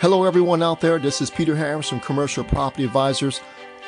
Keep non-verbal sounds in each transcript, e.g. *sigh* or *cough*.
Hello, everyone out there. This is Peter Harris from Commercial Property Advisors,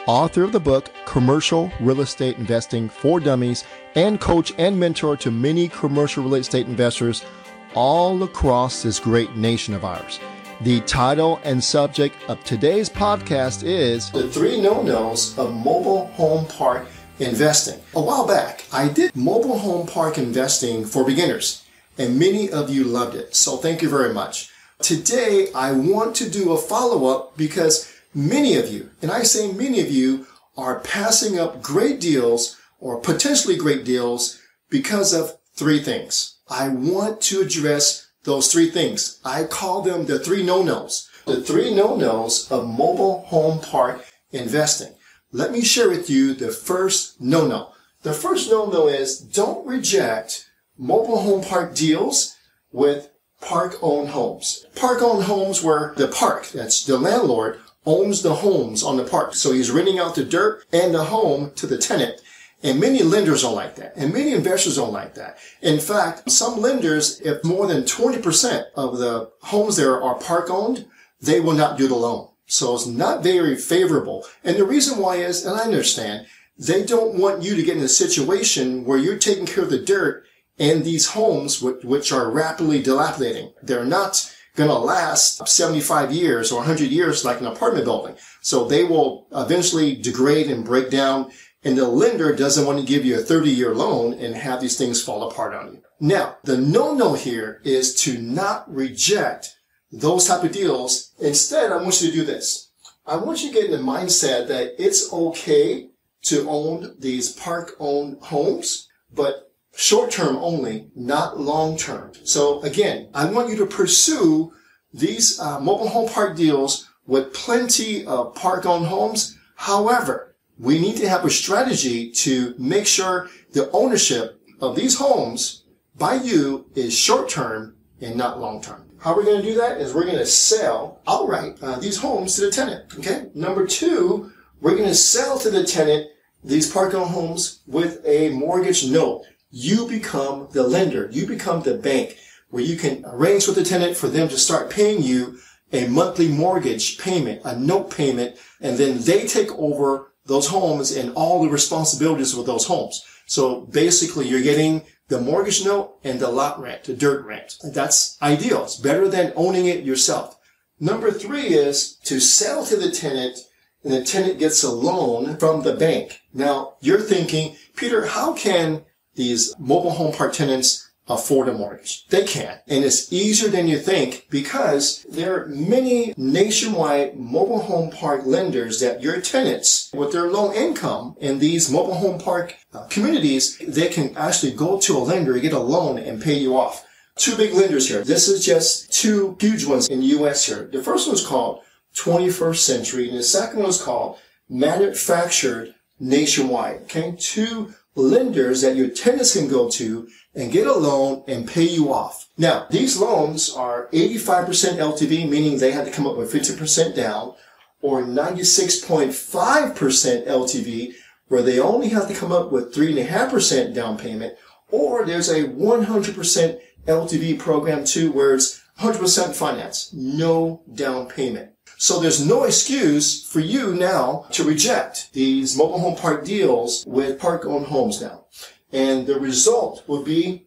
author of the book Commercial Real Estate Investing for Dummies, and coach and mentor to many commercial real estate investors all across this great nation of ours. The title and subject of today's podcast is The Three No Nos of Mobile Home Park Investing. A while back, I did mobile home park investing for beginners, and many of you loved it. So thank you very much. Today, I want to do a follow up because many of you, and I say many of you, are passing up great deals or potentially great deals because of three things. I want to address those three things. I call them the three no-nos. The three no-nos of mobile home park investing. Let me share with you the first no-no. The first no-no is don't reject mobile home park deals with park-owned homes. Park-owned homes where the park, that's the landlord, owns the homes on the park. So he's renting out the dirt and the home to the tenant. And many lenders don't like that. And many investors don't like that. In fact, some lenders, if more than 20% of the homes there are park owned, they will not do the loan. So it's not very favorable. And the reason why is, and I understand, they don't want you to get in a situation where you're taking care of the dirt and these homes, which are rapidly dilapidating. They're not going to last 75 years or 100 years like an apartment building. So they will eventually degrade and break down and the lender doesn't want to give you a 30 year loan and have these things fall apart on you. Now, the no-no here is to not reject those type of deals. Instead, I want you to do this. I want you to get in the mindset that it's okay to own these park owned homes, but short term only, not long term. So again, I want you to pursue these uh, mobile home park deals with plenty of park owned homes. However, we need to have a strategy to make sure the ownership of these homes by you is short term and not long term. How we're going to do that is we're going to sell outright uh, these homes to the tenant. Okay. Number two, we're going to sell to the tenant these park owned homes with a mortgage note. You become the lender. You become the bank where you can arrange with the tenant for them to start paying you a monthly mortgage payment, a note payment, and then they take over those homes and all the responsibilities with those homes. So basically you're getting the mortgage note and the lot rent, the dirt rent. That's ideal. It's better than owning it yourself. Number three is to sell to the tenant and the tenant gets a loan from the bank. Now you're thinking, Peter, how can these mobile home park tenants afford a mortgage. They can. And it's easier than you think because there are many nationwide mobile home park lenders that your tenants with their low income in these mobile home park uh, communities, they can actually go to a lender, get a loan and pay you off. Two big lenders here. This is just two huge ones in the U.S. here. The first one is called 21st Century and the second one is called Manufactured Nationwide. Okay. Two lenders that your tenants can go to and get a loan and pay you off. Now, these loans are 85% LTV, meaning they have to come up with 50% down, or 96.5% LTV, where they only have to come up with 3.5% down payment, or there's a 100% LTV program too, where it's 100% finance, no down payment. So there's no excuse for you now to reject these mobile home park deals with park owned homes now. And the result would be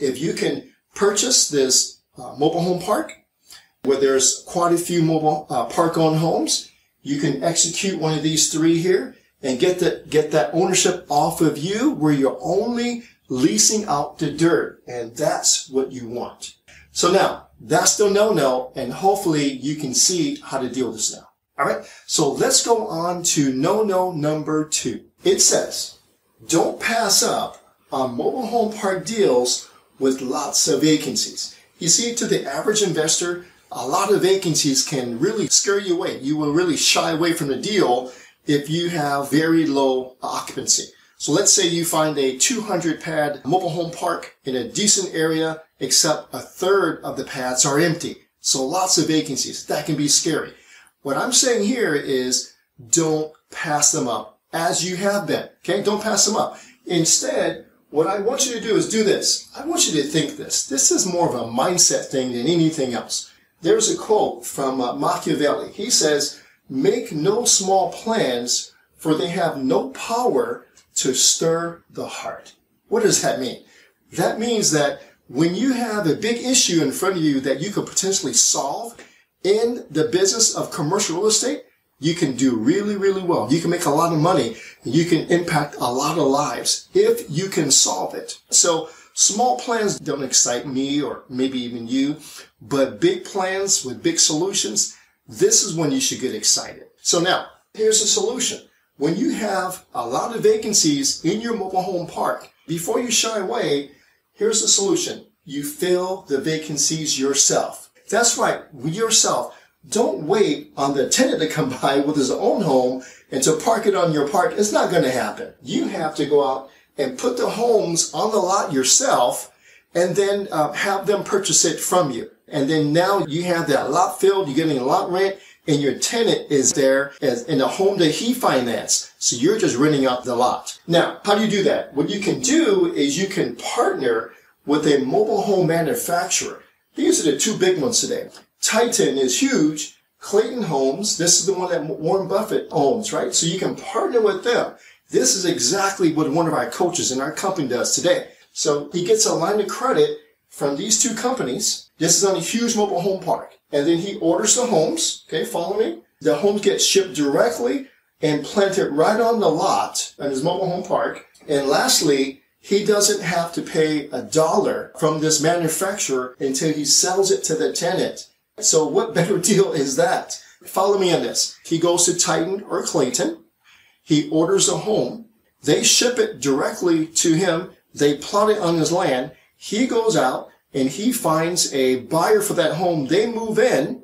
if you can purchase this uh, mobile home park where there's quite a few mobile uh, park owned homes, you can execute one of these three here and get that, get that ownership off of you where you're only leasing out the dirt. And that's what you want. So now that's the no-no and hopefully you can see how to deal with this now. All right. So let's go on to no-no number two. It says, don't pass up on mobile home park deals with lots of vacancies. You see, to the average investor, a lot of vacancies can really scare you away. You will really shy away from the deal if you have very low occupancy. So let's say you find a 200 pad mobile home park in a decent area, except a third of the pads are empty. So lots of vacancies. That can be scary. What I'm saying here is don't pass them up as you have been. Okay, don't pass them up. Instead, what I want you to do is do this. I want you to think this. This is more of a mindset thing than anything else. There's a quote from uh, Machiavelli. He says, make no small plans for they have no power to stir the heart. What does that mean? That means that when you have a big issue in front of you that you could potentially solve in the business of commercial real estate, you can do really, really well. You can make a lot of money. You can impact a lot of lives if you can solve it. So small plans don't excite me or maybe even you, but big plans with big solutions, this is when you should get excited. So now here's a solution. When you have a lot of vacancies in your mobile home park, before you shy away, here's the solution. You fill the vacancies yourself. That's right, yourself. Don't wait on the tenant to come *laughs* by with his own home and to park it on your park. It's not going to happen. You have to go out and put the homes on the lot yourself and then uh, have them purchase it from you. And then now you have that lot filled, you're getting a lot rent, and your tenant is there as in a home that he financed. So you're just renting out the lot. Now, how do you do that? What you can do is you can partner with a mobile home manufacturer. These are the two big ones today. Titan is huge. Clayton Homes, this is the one that Warren Buffett owns, right? So you can partner with them. This is exactly what one of our coaches in our company does today. So he gets a line of credit from these two companies. This is on a huge mobile home park. And then he orders the homes. Okay, follow me. The homes get shipped directly and planted right on the lot on his mobile home park. And lastly, he doesn't have to pay a dollar from this manufacturer until he sells it to the tenant. So what better *laughs* deal is that? Follow me on this. He goes to Titan or Clayton. He orders a home. They ship it directly to him. They plot it on his land. He goes out and he finds a buyer for that home. They move in.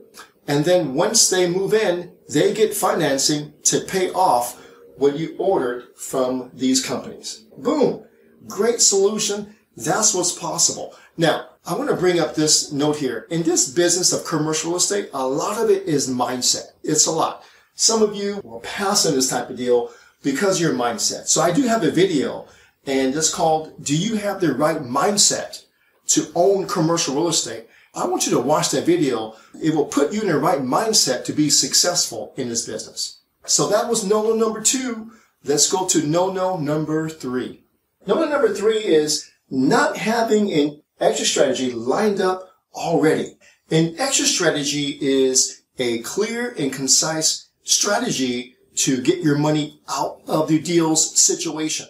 And then once they move in, they get financing to pay off what you ordered from these companies. Boom. Great solution. That's what's possible. Now, I want to bring up this note here. In this business of commercial estate, a lot of it is mindset. It's a lot. Some of you will pass on this type of deal because your mindset. So I do have a video and it's called, do you have the right mindset to own commercial real estate? I want you to watch that video. It will put you in the right mindset to be successful in this business. So that was no-no number two. Let's go to no-no number three. No-no number three is not having an exit strategy lined up already. An exit strategy is a clear and concise strategy to get your money out of the deal's situation.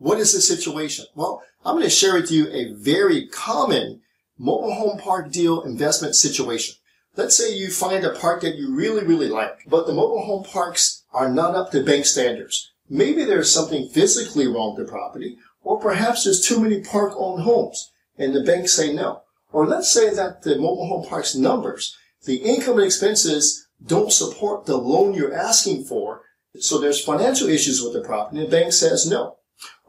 What is the situation? Well, I'm going to share with you a very common mobile home park deal investment situation. Let's say you find a park that you really, really like, but the mobile home parks are not up to bank standards. Maybe there's something physically wrong with the property, or perhaps there's too many park-owned homes, and the banks say no. Or let's say that the mobile home park's numbers, the income and expenses don't support the loan you're asking for, so there's financial issues with the property, and the bank says no.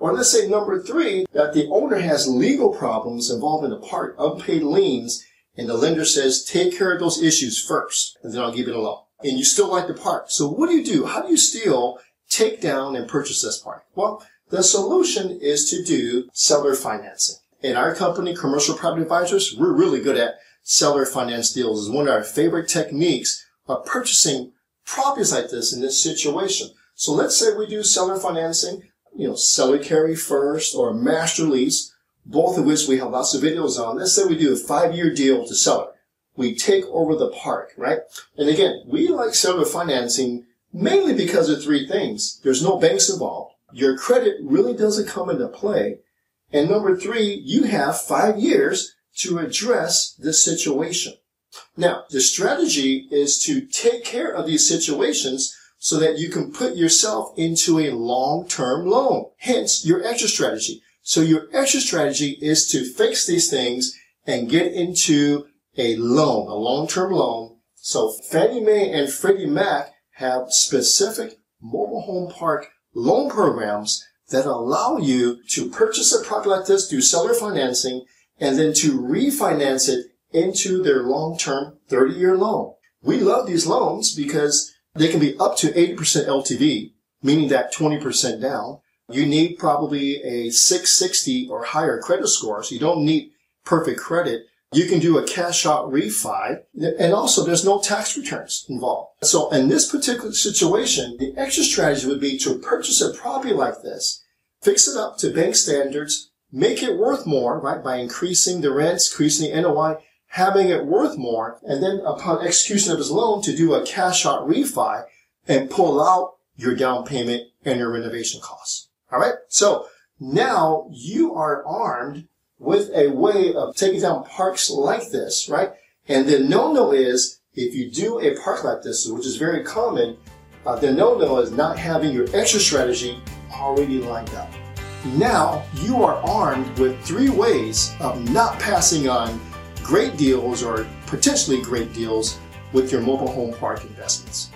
Or let's say number three, that the owner has legal problems involving the park, unpaid liens, and the lender says, take care of those issues first, and then I'll give it a loan. And you still like the part. So what do you do? How do you still take down and purchase this park? Well, the solution is to do seller financing. In our company, Commercial Property Advisors, we're really good at seller finance deals. It's one of our favorite techniques of purchasing properties like this in this situation. So let's say we do seller financing you know, seller carry first or master lease, both of which we have lots of videos on. Let's say we do a five-year deal to seller. We take over the park, right? And again, we like seller financing mainly because of three things. There's no banks involved. Your credit really doesn't come into play. And number three, you have five years to address this situation. Now, the strategy is to take care of these situations so that you can put yourself into a long-term loan. Hence your exit strategy. So your exit strategy is to fix these things and get into a loan, a long-term loan. So Fannie Mae and Freddie Mac have specific mobile home park loan programs that allow you to purchase a property like this through seller financing and then to refinance it into their long-term 30-year loan. We love these loans because they can be up to 80% LTV, meaning that 20% down. You need probably a 660 or higher credit score, so you don't need perfect credit. You can do a cash out refi, and also there's no tax returns involved. So in this particular situation, the exit strategy would be to purchase a property like this, fix it up to bank standards, make it worth more, right, by increasing the rents, increasing the NOI, having it worth more, and then upon execution of his loan to do a cash out refi and pull out your down payment and your renovation costs. All right. So now you are armed with a way of taking down parks like this, right? And the no-no is if you do a park like this, which is very common, uh, the no-no is not having your exit strategy already lined up. Now you are armed with three ways of not passing on great deals or potentially great deals with your mobile home park investments.